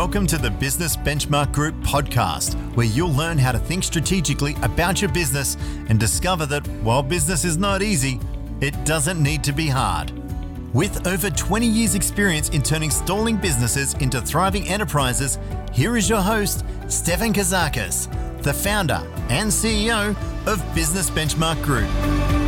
Welcome to the Business Benchmark Group podcast, where you'll learn how to think strategically about your business and discover that while business is not easy, it doesn't need to be hard. With over 20 years' experience in turning stalling businesses into thriving enterprises, here is your host, Stefan Kazakis, the founder and CEO of Business Benchmark Group.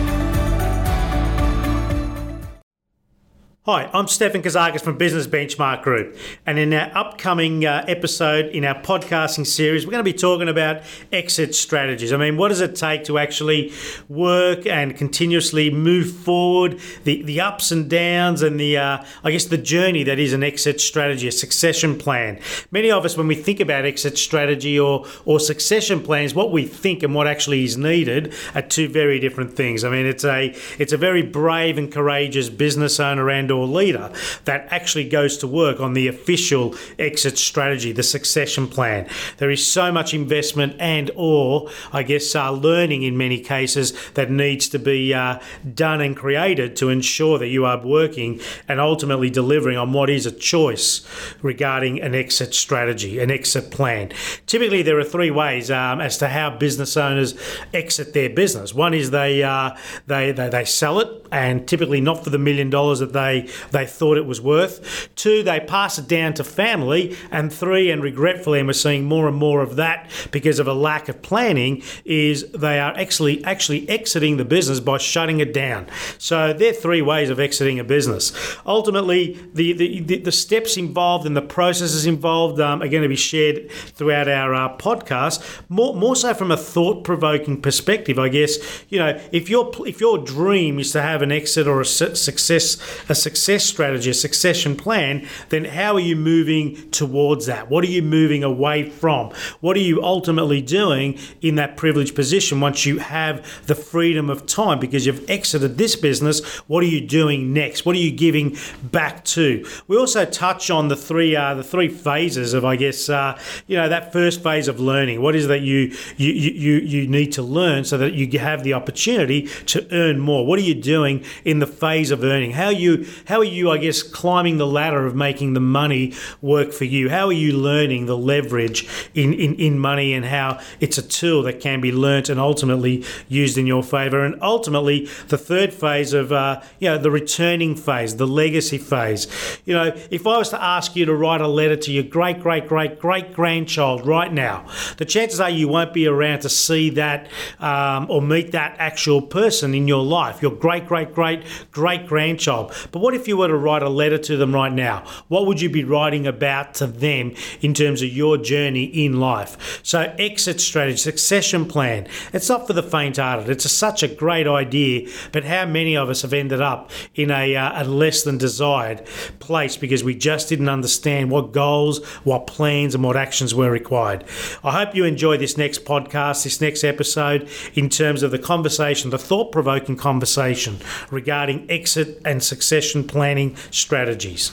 Hi, I'm Stefan Kazakis from Business Benchmark Group, and in our upcoming uh, episode in our podcasting series, we're going to be talking about exit strategies. I mean, what does it take to actually work and continuously move forward, the, the ups and downs, and the, uh, I guess, the journey that is an exit strategy, a succession plan. Many of us, when we think about exit strategy or, or succession plans, what we think and what actually is needed are two very different things. I mean, it's a, it's a very brave and courageous business owner and or leader that actually goes to work on the official exit strategy, the succession plan. There is so much investment and or I guess uh, learning in many cases that needs to be uh, done and created to ensure that you are working and ultimately delivering on what is a choice regarding an exit strategy, an exit plan. Typically, there are three ways um, as to how business owners exit their business. One is they, uh, they, they they sell it, and typically not for the million dollars that they they thought it was worth. Two, they pass it down to family. And three, and regretfully, and we're seeing more and more of that because of a lack of planning, is they are actually actually exiting the business by shutting it down. So there are three ways of exiting a business. Ultimately, the the, the, steps involved and the processes involved um, are going to be shared throughout our uh, podcast. More more so from a thought provoking perspective, I guess. You know, if your if your dream is to have an exit or a success a success success strategy, a succession plan, then how are you moving towards that? What are you moving away from? What are you ultimately doing in that privileged position once you have the freedom of time because you've exited this business? What are you doing next? What are you giving back to? We also touch on the three uh, the three phases of I guess uh, you know that first phase of learning. What is that you you you you need to learn so that you have the opportunity to earn more? What are you doing in the phase of earning? How you how are you, I guess, climbing the ladder of making the money work for you? How are you learning the leverage in, in, in money and how it's a tool that can be learnt and ultimately used in your favour? And ultimately, the third phase of, uh, you know, the returning phase, the legacy phase. You know, if I was to ask you to write a letter to your great, great, great, great grandchild right now, the chances are you won't be around to see that um, or meet that actual person in your life, your great, great, great, great grandchild. But what if you were to write a letter to them right now, what would you be writing about to them in terms of your journey in life? So, exit strategy, succession plan, it's not for the faint hearted. It's a, such a great idea, but how many of us have ended up in a, uh, a less than desired place because we just didn't understand what goals, what plans, and what actions were required? I hope you enjoy this next podcast, this next episode, in terms of the conversation, the thought provoking conversation regarding exit and succession planning strategies.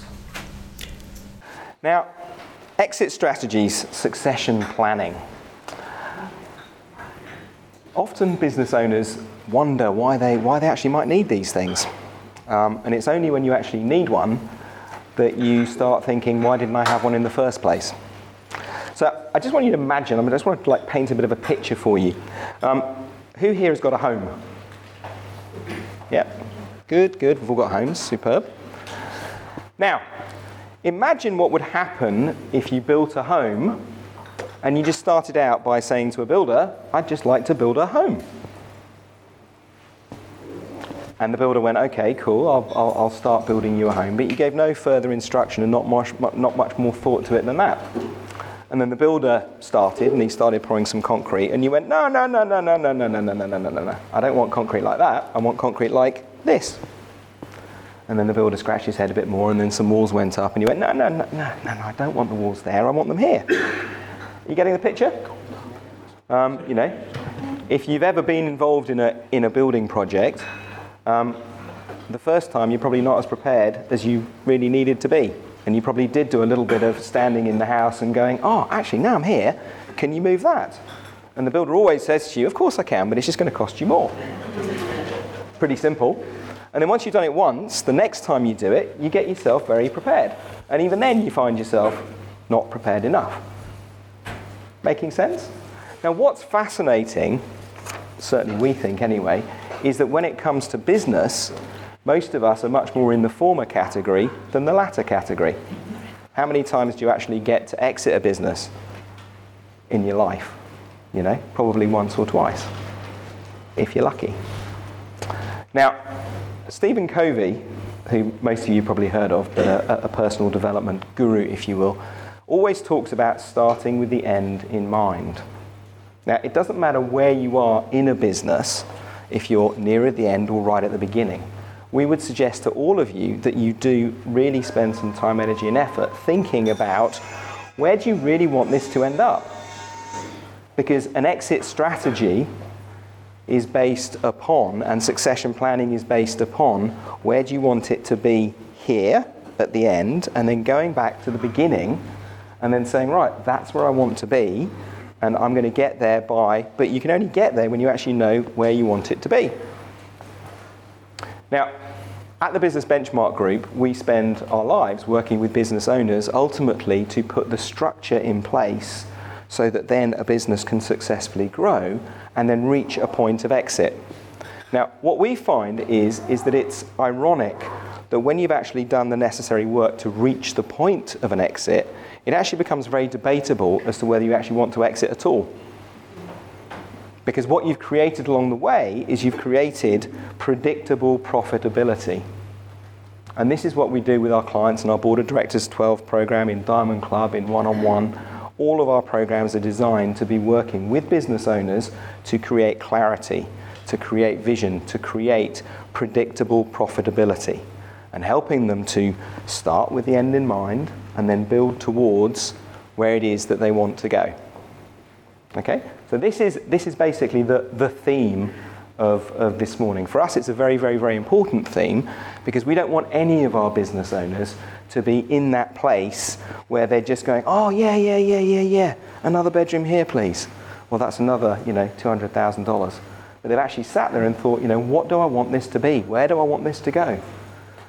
Now, exit strategies, succession planning. Often business owners wonder why they, why they actually might need these things. Um, and it's only when you actually need one that you start thinking, why didn't I have one in the first place? So I just want you to imagine, I, mean, I just want to like paint a bit of a picture for you. Um, who here has got a home? Good, good, we've all got homes, superb. Now, imagine what would happen if you built a home and you just started out by saying to a builder, I'd just like to build a home. And the builder went, okay, cool, I'll, I'll, I'll, start building you a home. But you gave no further instruction and not much, not much more thought to it than that. And then the builder started and he started pouring some concrete. And you went, no, no, no, no, no, no, no, no, no, no, no, no, no. I don't want concrete like that. I want concrete like this. And then the builder scratched his head a bit more, and then some walls went up, and you went, no, no, no, no, no, no, I don't want the walls there, I want them here. Are you getting the picture? Um, you know, if you've ever been involved in a, in a building project, um, the first time you're probably not as prepared as you really needed to be. And you probably did do a little bit of standing in the house and going, oh, actually, now I'm here, can you move that? And the builder always says to you, of course I can, but it's just going to cost you more. Pretty simple. And then once you've done it once, the next time you do it, you get yourself very prepared. And even then, you find yourself not prepared enough. Making sense? Now, what's fascinating, certainly we think anyway, is that when it comes to business, most of us are much more in the former category than the latter category. How many times do you actually get to exit a business in your life? You know, probably once or twice, if you're lucky. Now, Stephen Covey, who most of you probably heard of, but a, a personal development guru, if you will, always talks about starting with the end in mind. Now, it doesn't matter where you are in a business, if you're near at the end or right at the beginning. We would suggest to all of you that you do really spend some time, energy, and effort thinking about where do you really want this to end up? Because an exit strategy is based upon, and succession planning is based upon, where do you want it to be here at the end, and then going back to the beginning and then saying, right, that's where I want to be, and I'm going to get there by, but you can only get there when you actually know where you want it to be. Now, at the Business Benchmark Group, we spend our lives working with business owners ultimately to put the structure in place so that then a business can successfully grow and then reach a point of exit. Now, what we find is, is that it's ironic that when you've actually done the necessary work to reach the point of an exit, it actually becomes very debatable as to whether you actually want to exit at all. Because what you've created along the way is you've created predictable profitability. And this is what we do with our clients in our Board of Directors 12 program, in Diamond Club, in one on one. All of our programs are designed to be working with business owners to create clarity, to create vision, to create predictable profitability and helping them to start with the end in mind and then build towards where it is that they want to go. Okay? So this is, this is basically the, the theme of, of this morning. For us, it's a very, very, very important theme because we don't want any of our business owners to be in that place where they're just going, oh, yeah, yeah, yeah, yeah, yeah, another bedroom here, please. Well, that's another, you know, $200,000. But they've actually sat there and thought, you know, what do I want this to be? Where do I want this to go?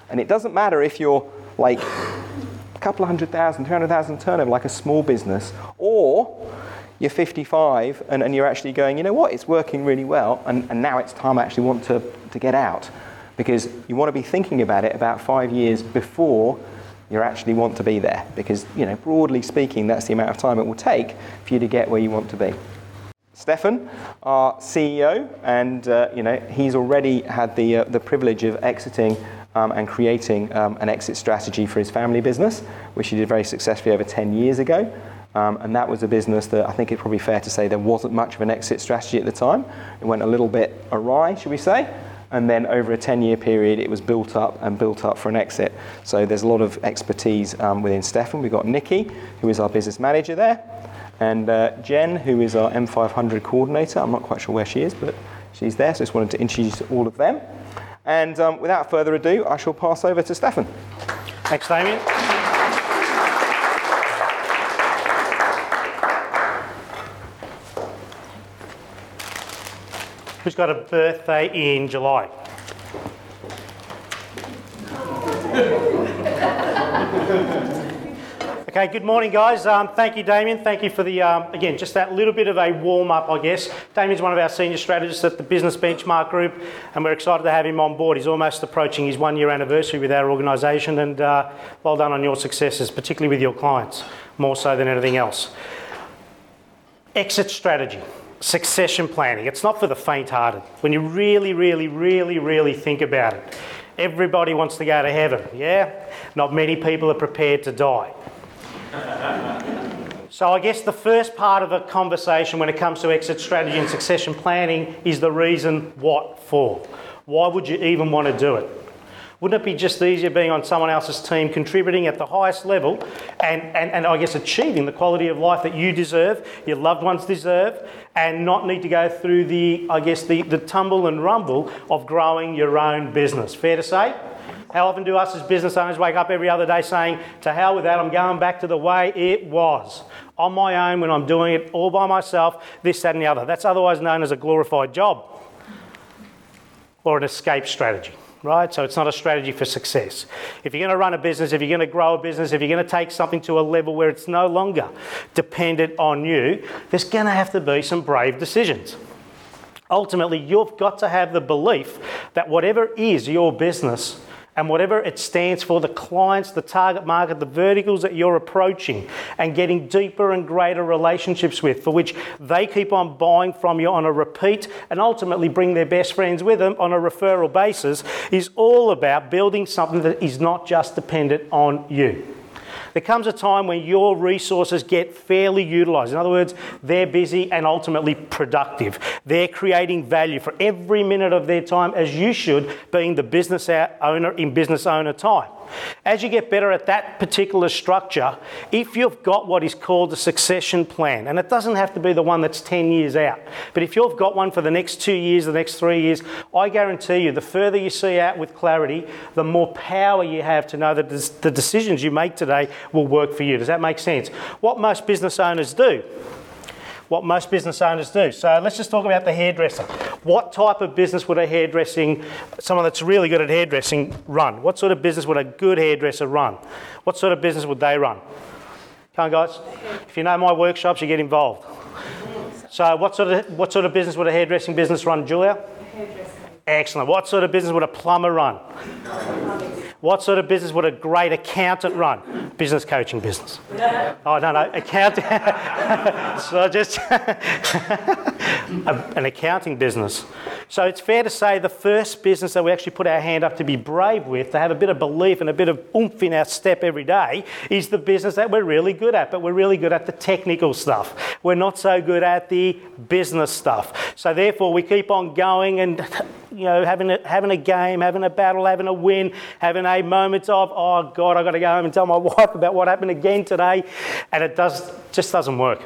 And it doesn't matter if you're like a couple of hundred thousand, 200,000 turnover, like a small business, or you're 55 and, and you're actually going, you know what, it's working really well, and, and now it's time I actually want to, to get out. Because you want to be thinking about it about five years before you actually want to be there. Because, you know, broadly speaking, that's the amount of time it will take for you to get where you want to be. Stefan, our CEO, and uh, you know he's already had the uh, the privilege of exiting um, and creating um, an exit strategy for his family business, which he did very successfully over 10 years ago. Um, and that was a business that I think it's probably fair to say there wasn't much of an exit strategy at the time. It went a little bit awry, should we say? And then over a 10 year period, it was built up and built up for an exit. So there's a lot of expertise um, within Stefan. We've got Nikki, who is our business manager there, and uh, Jen, who is our M500 coordinator. I'm not quite sure where she is, but she's there. So I just wanted to introduce all of them. And um, without further ado, I shall pass over to Stefan. Thanks, Damien. Who's got a birthday in July? Okay, good morning, guys. Um, thank you, Damien. Thank you for the, um, again, just that little bit of a warm up, I guess. Damien's one of our senior strategists at the Business Benchmark Group, and we're excited to have him on board. He's almost approaching his one year anniversary with our organisation, and uh, well done on your successes, particularly with your clients, more so than anything else. Exit strategy succession planning. It's not for the faint hearted. When you really, really, really, really think about it, everybody wants to go to heaven, yeah? Not many people are prepared to die. So, I guess the first part of a conversation when it comes to exit strategy and succession planning is the reason what for. Why would you even want to do it? Wouldn't it be just easier being on someone else's team, contributing at the highest level, and, and, and I guess achieving the quality of life that you deserve, your loved ones deserve, and not need to go through the, I guess, the, the tumble and rumble of growing your own business? Fair to say? How often do us as business owners wake up every other day saying, to hell with that, I'm going back to the way it was, on my own when I'm doing it all by myself, this, that, and the other? That's otherwise known as a glorified job or an escape strategy. Right? So it's not a strategy for success. If you're going to run a business, if you're going to grow a business, if you're going to take something to a level where it's no longer dependent on you, there's going to have to be some brave decisions. Ultimately, you've got to have the belief that whatever is your business, and whatever it stands for, the clients, the target market, the verticals that you're approaching and getting deeper and greater relationships with, for which they keep on buying from you on a repeat and ultimately bring their best friends with them on a referral basis, is all about building something that is not just dependent on you. There comes a time when your resources get fairly utilised. In other words, they're busy and ultimately productive. They're creating value for every minute of their time, as you should, being the business owner in business owner time. As you get better at that particular structure, if you've got what is called a succession plan, and it doesn't have to be the one that's 10 years out, but if you've got one for the next two years, the next three years, I guarantee you the further you see out with clarity, the more power you have to know that the decisions you make today will work for you. Does that make sense? What most business owners do what most business owners do. So let's just talk about the hairdresser. What type of business would a hairdressing, someone that's really good at hairdressing, run? What sort of business would a good hairdresser run? What sort of business would they run? Come on, guys. If you know my workshops, you get involved. So, what sort of what sort of business would a hairdressing business run, Julia? Excellent. What sort of business would a plumber run? What sort of business would a great accountant run? Business coaching business. oh, no, no, accounting. so just an accounting business. So it's fair to say the first business that we actually put our hand up to be brave with, to have a bit of belief and a bit of oomph in our step every day, is the business that we're really good at. But we're really good at the technical stuff. We're not so good at the business stuff. So therefore, we keep on going and you know, having a, having a game, having a battle, having a win, having a moment of, oh God, I've got to go home and tell my wife about what happened again today. And it does, just doesn't work.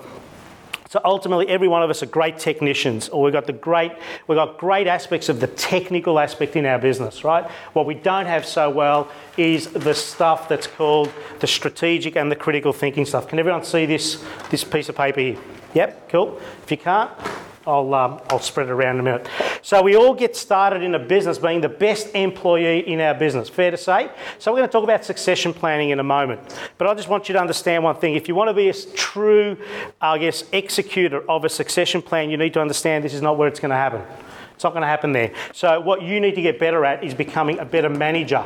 So ultimately, every one of us are great technicians, or we've got the great, we've got great aspects of the technical aspect in our business, right? What we don't have so well is the stuff that's called the strategic and the critical thinking stuff. Can everyone see this, this piece of paper here? Yep, cool. If you can't, I'll, um, I'll spread it around in a minute. So we all get started in a business being the best employee in our business. Fair to say? So we're going to talk about succession planning in a moment. But I just want you to understand one thing. If you want to be a true, I guess, executor of a succession plan, you need to understand this is not where it's going to happen. It's not going to happen there. So what you need to get better at is becoming a better manager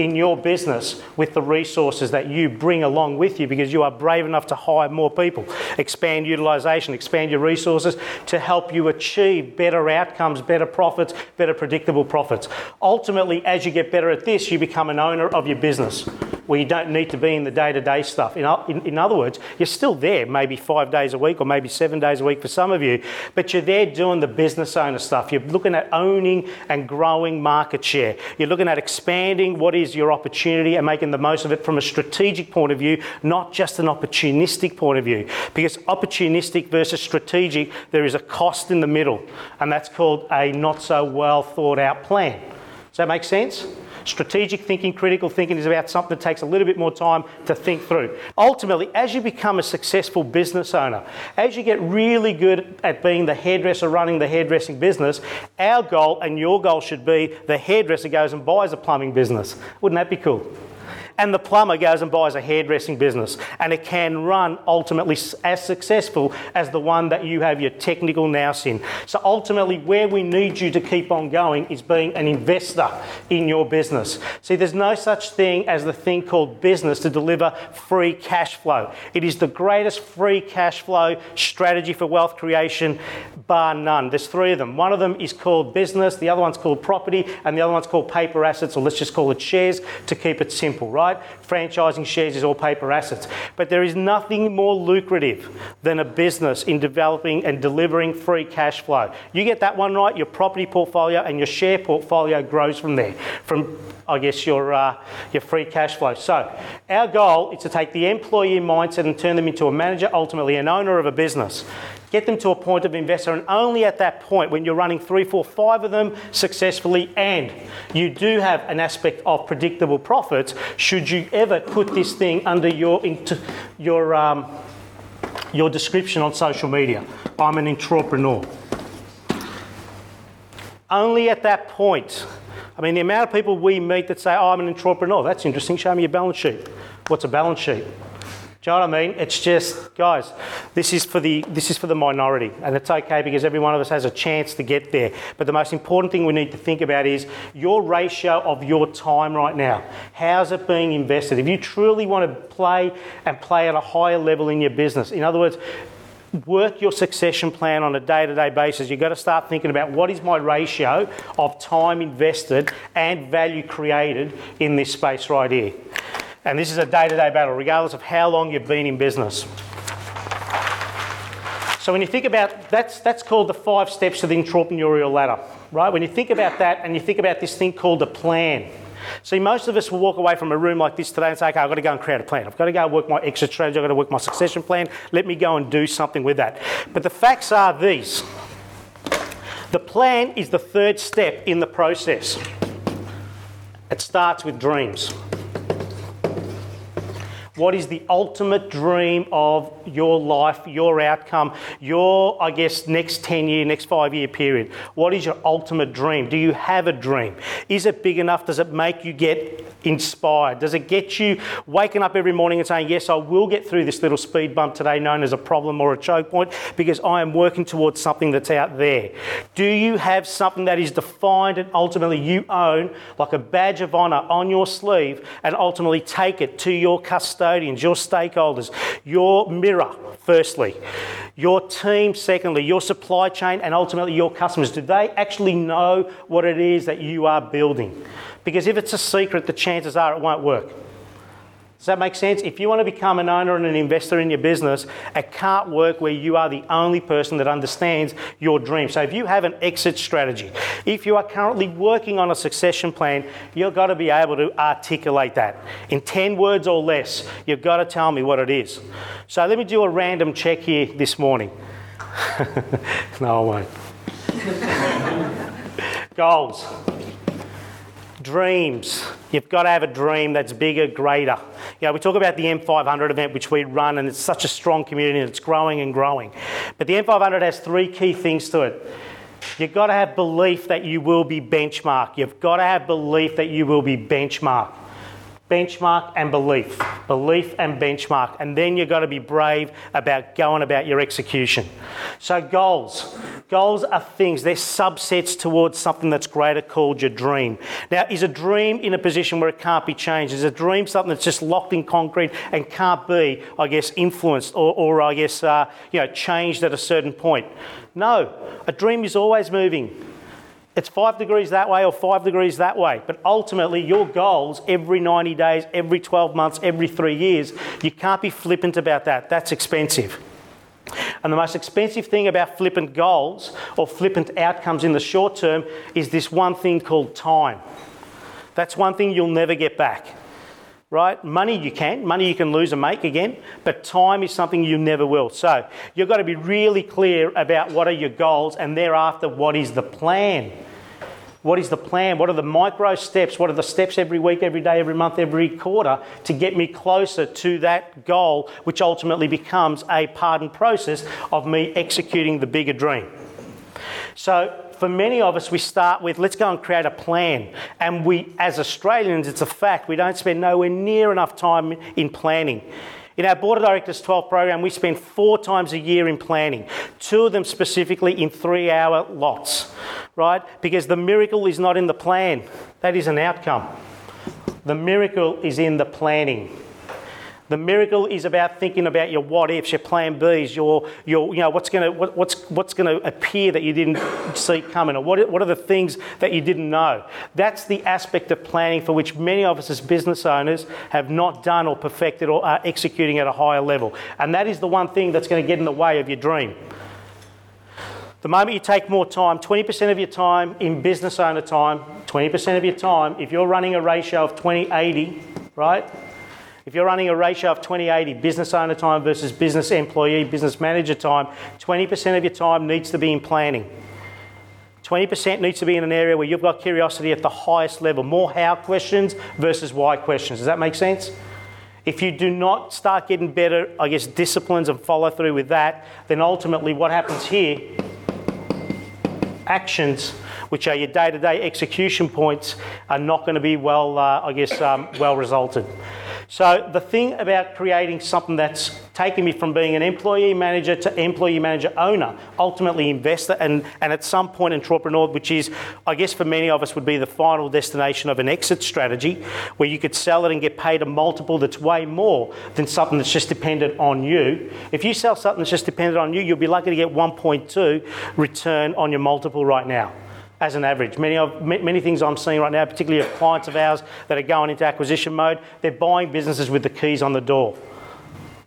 in your business with the resources that you bring along with you because you are brave enough to hire more people, expand utilisation, expand your resources to help you achieve better outcomes, better profits, better predictable profits. Ultimately, as you get better at this, you become an owner of your business where you don't need to be in the day to day stuff. In, in, in, other words, you're still there maybe five days a week or maybe seven days a week for some of you, but you're there doing the business owner stuff. You're looking at owning and growing market share. You're looking at expanding what is your opportunity and making the most of it from a strategic point of view, not just an opportunistic point of view. Because opportunistic versus strategic, there is a cost in the middle, and that's called a not so well thought out plan. Does that make sense? Strategic thinking, critical thinking is about something that takes a little bit more time to think through. Ultimately, as you become a successful business owner, as you get really good at being the hairdresser running the hairdressing business, our goal and your goal should be the hairdresser goes and buys a plumbing business. Wouldn't that be cool? And the plumber goes and buys a hairdressing business and it can run ultimately as successful as the one that you have your technical nous in. So ultimately where we need you to keep on going is being an investor in your business. See there's no such thing as the thing called business to deliver free cash flow. It is the greatest free cash flow strategy for wealth creation bar none. There's three of them. One of them is called business, the other one's called property and the other one's called paper assets or let's just call it shares to keep it simple, right? Franchising shares is all paper assets. But there is nothing more lucrative than a business in developing and delivering free cash flow. You get that one right, your property portfolio and your share portfolio grows from there, from I guess your uh, your free cash flow. So our goal is to take the employee mindset and turn them into a manager, ultimately an owner of a business get them to a point of investor, and only at that point, when you're running three, four, five of them successfully, and you do have an aspect of predictable profits, should you ever put this thing under your your um, your description on social media. I'm an entrepreneur. Only at that point I mean, the amount of people we meet that say, oh, I'm an entrepreneur, that's interesting, show me your balance sheet. What's a balance sheet? Do you know what I mean? It's just, guys, this is for the this is for the minority, and it's okay because every one of us has a chance to get there. But the most important thing we need to think about is your ratio of your time right now. How's it being invested? If you truly want to play and play at a higher level in your business, in other words, work your succession plan on a day-to-day basis you've got to start thinking about what is my ratio of time invested and value created in this space right here and this is a day to day battle, regardless of how long you've been in business. So when you think about that's that's called the five steps to the entrepreneurial ladder, right? When you think about that and you think about this thing called a plan. See, most of us will walk away from a room like this today and say, okay, I've got to go and create a plan. I've got to go work my exit strategy. I've got to work my succession plan. Let me go and do something with that. But the facts are these. The plan is the third step in the process. It starts with dreams. What is the ultimate dream of your life, your outcome, your, I guess, next 10 year, next five year period? What is your ultimate dream? Do you have a dream? Is it big enough? Does it make you get inspired? Does it get you waking up every morning and saying, Yes, I will get through this little speed bump today, known as a problem or a choke point, because I am working towards something that's out there? Do you have something that is defined and ultimately you own, like a badge of honour on your sleeve, and ultimately take it to your custodians, your stakeholders, your mirror, firstly, your team, secondly, your supply chain, and ultimately your customers. Do they actually know what it is that you are building? Because if it's a secret, the chances are it won't work. Does that make sense? If you want to become an owner and an investor in your business, it can't work where you are the only person that understands your dream. So if you have an exit strategy, if you are currently working on a succession plan, you've got to be able to articulate that. In 10 words or less, you've got to tell me what it is. So let me do a random check here this morning. no, I won't. Goals dreams. You've got to have a dream that's bigger, greater. You know, we talk about the M500 event, which we run, and it's such a strong community and it's growing and growing. But the M500 has three key things to it. You've got to have belief that you will be benchmarked. You've got to have belief that you will be benchmarked benchmark and belief. Belief and benchmark. And then you've got to be brave about going about your execution. So, goals. Goals are things, they're subsets towards something that's greater called your dream. Now, is a dream in a position where it can't be changed? Is a dream something that's just locked in concrete and can't be, I guess, influenced or, or I guess, uh, you know, changed at a certain point? No, a dream is always moving. It's five degrees that way or five degrees that way. But ultimately, your goals every 90 days, every 12 months, every three years, you can't be flippant about that. That's expensive. And the most expensive thing about flippant goals or flippant outcomes in the short term is this one thing called time. That's one thing you'll never get back. Right? Money you can, money you can lose and make again, but time is something you never will. So you've got to be really clear about what are your goals and thereafter what is the plan. What is the plan? What are the micro steps? What are the steps every week, every day, every month, every quarter to get me closer to that goal, which ultimately becomes a pardon process of me executing the bigger dream? So, for many of us, we start with let's go and create a plan. And we, as Australians, it's a fact, we don't spend nowhere near enough time in planning. In our Board of Directors 12 program, we spend four times a year in planning, two of them specifically in three hour lots, right? Because the miracle is not in the plan, that is an outcome. The miracle is in the planning. The miracle is about thinking about your what ifs, your plan Bs, your, your you know, what's going to what, what's, what's to appear that you didn't see coming, or what, what are the things that you didn't know. That's the aspect of planning for which many of us as business owners have not done or perfected or are executing at a higher level. And that is the one thing that's going to get in the way of your dream. The moment you take more time, 20% of your time in business owner time, 20% of your time, if you're running a ratio of 20 80, right? If you're running a ratio of 2080 business owner time versus business employee, business manager time, 20% of your time needs to be in planning. 20% needs to be in an area where you've got curiosity at the highest level, more how questions versus why questions. Does that make sense? If you do not start getting better, I guess, disciplines and follow through with that, then ultimately what happens here, actions which are your day-to-day execution points, are not going to be well, uh, I guess, um, well resulted. So the thing about creating something that's taken me from being an employee manager to employee manager owner, ultimately investor, and, and at some point entrepreneur, which is, I guess, for many of us would be the final destination of an exit strategy, where you could sell it and get paid a multiple that's way more than something that's just dependent on you. If you sell something that's just dependent on you, you'll be lucky to get 1.2 return on your multiple right now as an average. Many, of, many things I'm seeing right now, particularly of clients of ours that are going into acquisition mode, they're buying businesses with the keys on the door,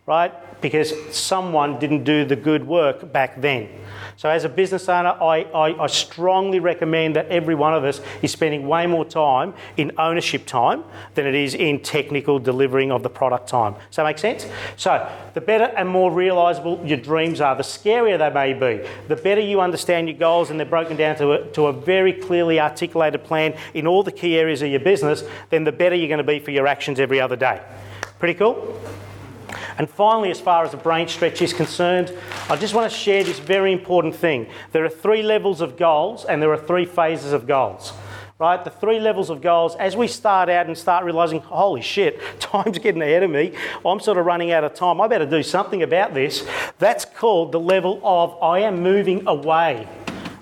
right? Because someone didn't do the good work back then. So, as a business owner, I, I, I, strongly recommend that every one of us is spending way more time in ownership time than it is in technical delivering of the product time. Does that make sense? So, the better and more realisable your dreams are, the scarier they may be, the better you understand your goals and they're broken down to a, to a very clearly articulated plan in all the key areas of your business, then the better you're going to be for your actions every other day. Pretty cool? And finally, as far as the brain stretch is concerned, I just want to share this very important thing. There are three levels of goals and there are three phases of goals. Right? The three levels of goals, as we start out and start realizing, holy shit, time's getting ahead of me, I'm sort of running out of time, I better do something about this. That's called the level of I am moving away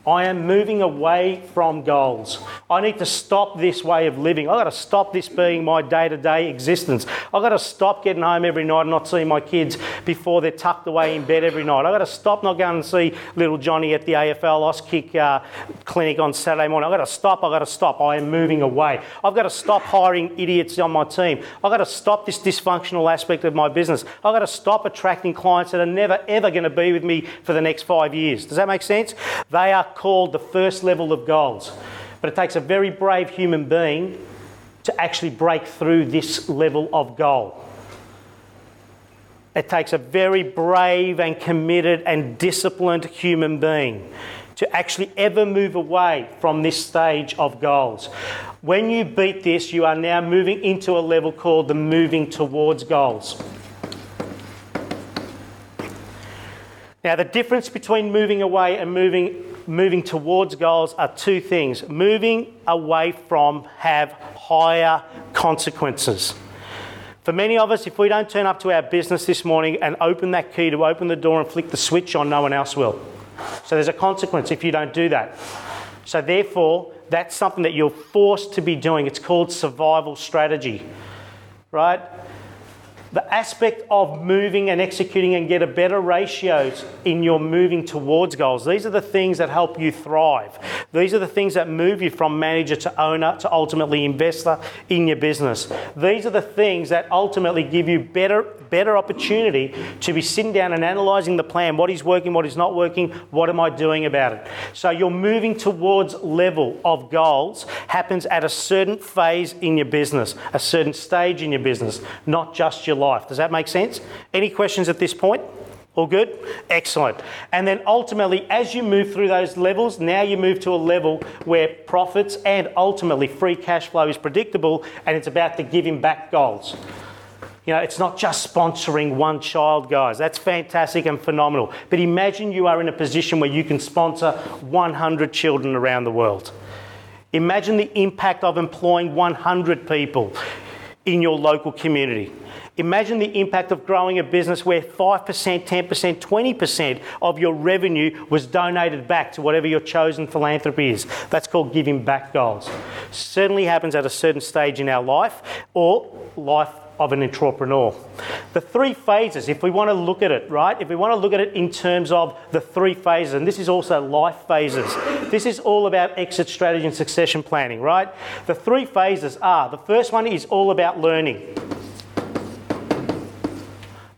I am moving away from goals. I need to stop this way of living. I've got to stop this being my day to day existence. I've got to stop getting home every night and not seeing my kids before they're tucked away in bed every night. I've got to stop not going and see little Johnny at the AFL Auskick uh, clinic on Saturday morning. I've got to stop. I've got to stop. I am moving away. I've got to stop hiring idiots on my team. I've got to stop this dysfunctional aspect of my business. I've got to stop attracting clients that are never ever going to be with me for the next five years. Does that make sense? They are called the first level of goals. But it takes a very brave human being to actually break through this level of goal. It takes a very brave and committed and disciplined human being to actually ever move away from this stage of goals. When you beat this, you are now moving into a level called the moving towards goals. Now, the difference between moving away and moving moving towards goals are two things. Moving away from have higher consequences. For many of us, if we don't turn up to our business this morning and open that key to open the door and flick the switch on, no one else will. So there's a consequence if you don't do that. So therefore, that's something that you're forced to be doing. It's called survival strategy, right? The aspect of moving and executing and get a better ratios in your moving towards goals. These are the things that help you thrive. These are the things that move you from manager to owner to ultimately investor in your business. These are the things that ultimately give you better better opportunity to be sitting down and analyzing the plan, what is working, what is not working, what am I doing about it. So your moving towards level of goals happens at a certain phase in your business, a certain stage in your business, not just your life. Does that make sense? Any questions at this point? All good? Excellent. And then ultimately, as you move through those levels, now you move to a level where profits and ultimately free cash flow is predictable and it's about the giving back goals. You know, it's not just sponsoring one child, guys. That's fantastic and phenomenal. But imagine you are in a position where you can sponsor 100 children around the world. Imagine the impact of employing 100 people in your local community. Imagine the impact of growing a business where 5%, 10%, 20% of your revenue was donated back to whatever your chosen philanthropy is. That's called giving back goals. Certainly happens at a certain stage in our life or life of an entrepreneur. The three phases, if we want to look at it, right? If we want to look at it in terms of the three phases, and this is also life phases, this is all about exit strategy and succession planning, right? The three phases are the first one is all about learning.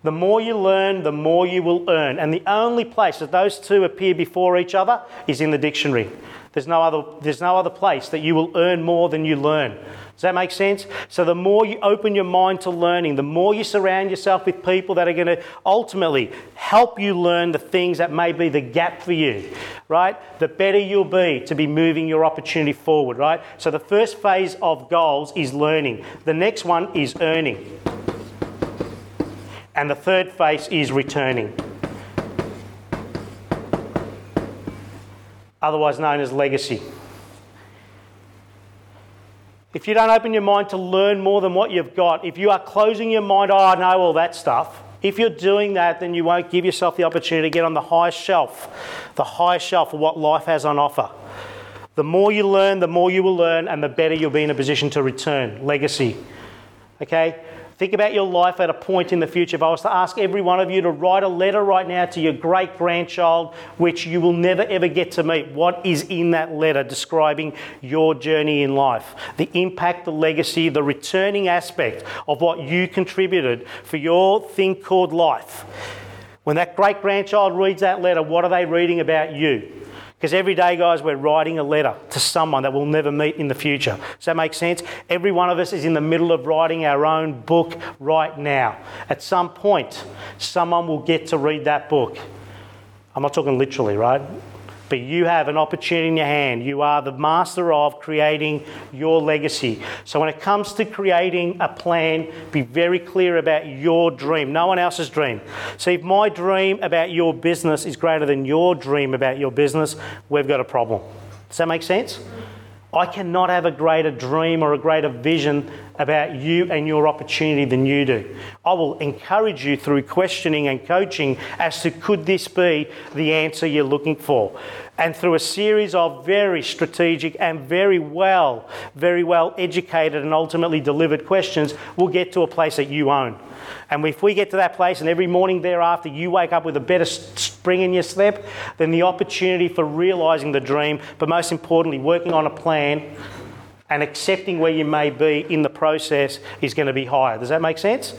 The more you learn, the more you will earn. And the only place that those two appear before each other is in the dictionary. There's no other, there's no other place that you will earn more than you learn. Does that make sense? So, the more you open your mind to learning, the more you surround yourself with people that are going to ultimately help you learn the things that may be the gap for you, right? The better you'll be to be moving your opportunity forward, right? So, the first phase of goals is learning, the next one is earning, and the third phase is returning. otherwise known as legacy. if you don't open your mind to learn more than what you've got, if you are closing your mind, oh, I know all that stuff, if you're doing that, then you won't give yourself the opportunity to get on the highest shelf, the highest shelf of what life has on offer. The more you learn, the more you will learn, and the better you'll be in a position to return. Legacy. Okay? Think about your life at a point in the future. If I was to ask every one of you to write a letter right now to your great grandchild, which you will never ever get to meet, what is in that letter describing your journey in life? The impact, the legacy, the returning aspect of what you contributed for your thing called life. When that great grandchild reads that letter, what are they reading about you? Because every day, guys, we're writing a letter to someone that we'll never meet in the future. Does that make sense? Every one of us is in the middle of writing our own book right now. At some point, someone will get to read that book. I'm not talking literally, right? But you have an opportunity in your hand. You are the master of creating your legacy. So when it comes to creating a plan, be very clear about your dream, no one else's dream. So if my dream about your business is greater than your dream about your business, we've got a problem. Does that make sense? I cannot have a greater dream or a greater vision about you and your opportunity than you do. I will encourage you through questioning and coaching as to could this be the answer you're looking for. And through a series of very strategic and very well, very well educated and ultimately delivered questions, we'll get to a place that you own. And if we get to that place and every morning thereafter you wake up with a better spring in your step, then the opportunity for realizing the dream, but most importantly, working on a plan and accepting where you may be in the process is going to be higher. Does that make sense?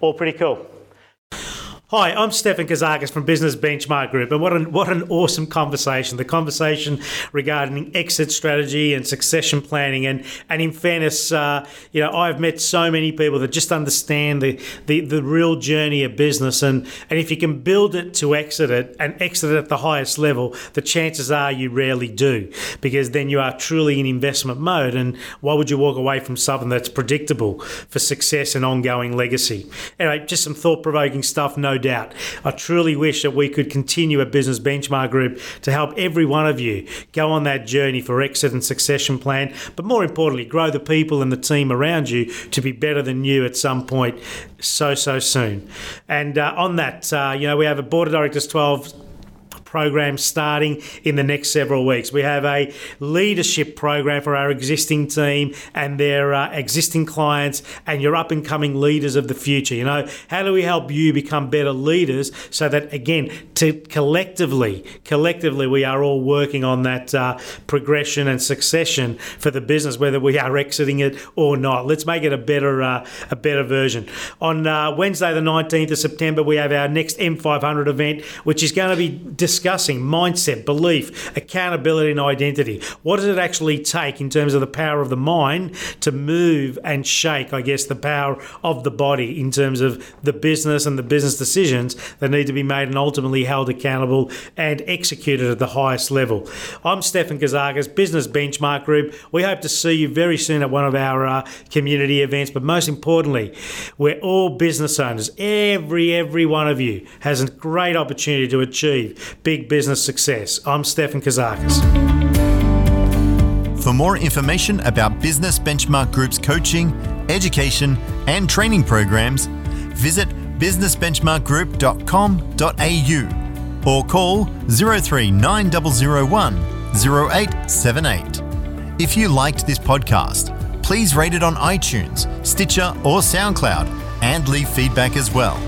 All pretty cool. Hi, I'm Stefan Kazakis from Business Benchmark Group, and what an, what an awesome conversation. The conversation regarding exit strategy and succession planning. And, and in fairness, uh, you know, I've met so many people that just understand the, the, the real journey of business. And, and if you can build it to exit it and exit it at the highest level, the chances are you rarely do, because then you are truly in investment mode. And why would you walk away from something that's predictable for success and ongoing legacy? Anyway, just some thought provoking stuff, no doubt. I truly wish that we could continue a business benchmark group to help every one of you go on that journey for exit and succession plan, but more importantly, grow the people and the team around you to be better than you at some point so, so soon. And uh, on that, uh, you know, we have a Board of Directors 12 program starting in the next several weeks. We have a leadership program for our existing team and their uh, existing clients and your up and coming leaders of the future. You know, how do we help you become better leaders so that again, to collectively, collectively, we are all working on that uh, progression and succession for the business, whether we are exiting it or not. Let's make it a better, uh, a better version. On uh, Wednesday, the 19th of September, we have our next M500 event, which is going to be discussed discussing mindset, belief, accountability, and identity. What does it actually take in terms of the power of the mind to move and shake, I guess, the power of the body in terms of the business and the business decisions that need to be made and ultimately held accountable and executed at the highest level? I'm Stefan Kazakis, Business Benchmark Group. We hope to see you very soon at one of our uh, community events, but most importantly, we're all business owners. Every, every one of you has a great opportunity to achieve big business success. I'm Stefan Kazakis. For more information about Business Benchmark Group's coaching, education, and training programs, visit businessbenchmarkgroup.com.au or call 039001 0878. If you liked this podcast, please rate it on iTunes, Stitcher, or SoundCloud and leave feedback as well.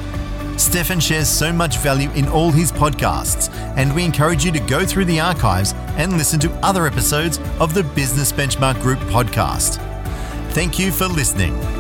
Stefan shares so much value in all his podcasts, and we encourage you to go through the archives and listen to other episodes of the Business Benchmark Group podcast. Thank you for listening.